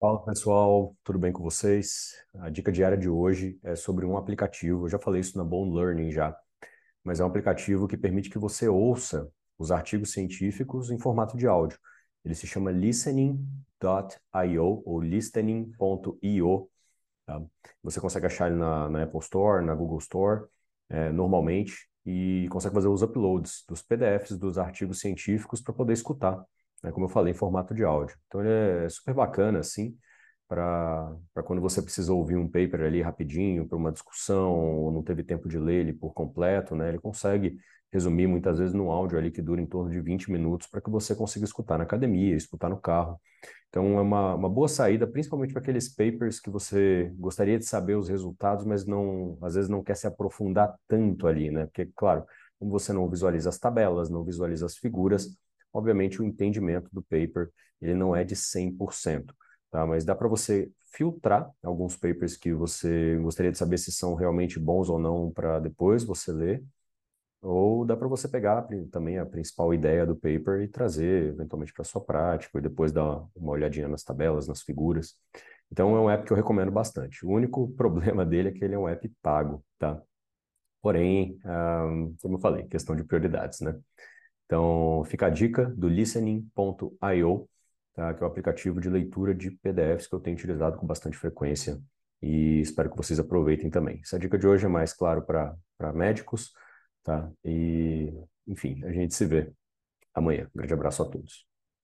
Fala pessoal, tudo bem com vocês? A dica diária de hoje é sobre um aplicativo. Eu já falei isso na Bone Learning já, mas é um aplicativo que permite que você ouça os artigos científicos em formato de áudio. Ele se chama listening.io ou listening.io. Tá? Você consegue achar ele na, na, Apple Store, na Google Store, é, normalmente, e consegue fazer os uploads dos PDFs dos artigos científicos para poder escutar né, como eu falei, em formato de áudio. Então ele é super bacana, assim, para quando você precisa ouvir um paper ali rapidinho, para uma discussão, ou não teve tempo de ler ele por completo, né? Ele consegue resumir muitas vezes num áudio ali que dura em torno de 20 minutos para que você consiga escutar na academia, escutar no carro. Então é uma, uma boa saída, principalmente para aqueles papers que você gostaria de saber os resultados, mas não, às vezes não quer se aprofundar tanto ali, né? Porque, claro, como você não visualiza as tabelas, não visualiza as figuras, Obviamente, o entendimento do paper ele não é de 100%, tá? mas dá para você filtrar alguns papers que você gostaria de saber se são realmente bons ou não para depois você ler, ou dá para você pegar também a principal ideia do paper e trazer eventualmente para sua prática e depois dar uma olhadinha nas tabelas, nas figuras. Então é um app que eu recomendo bastante. O único problema dele é que ele é um app pago, tá? Porém, ah, como eu falei, questão de prioridades, né? Então, fica a dica do listening.io, tá? que é o aplicativo de leitura de PDFs que eu tenho utilizado com bastante frequência e espero que vocês aproveitem também. Essa dica de hoje é mais, claro, para médicos, tá? E, enfim, a gente se vê amanhã. Um grande abraço a todos.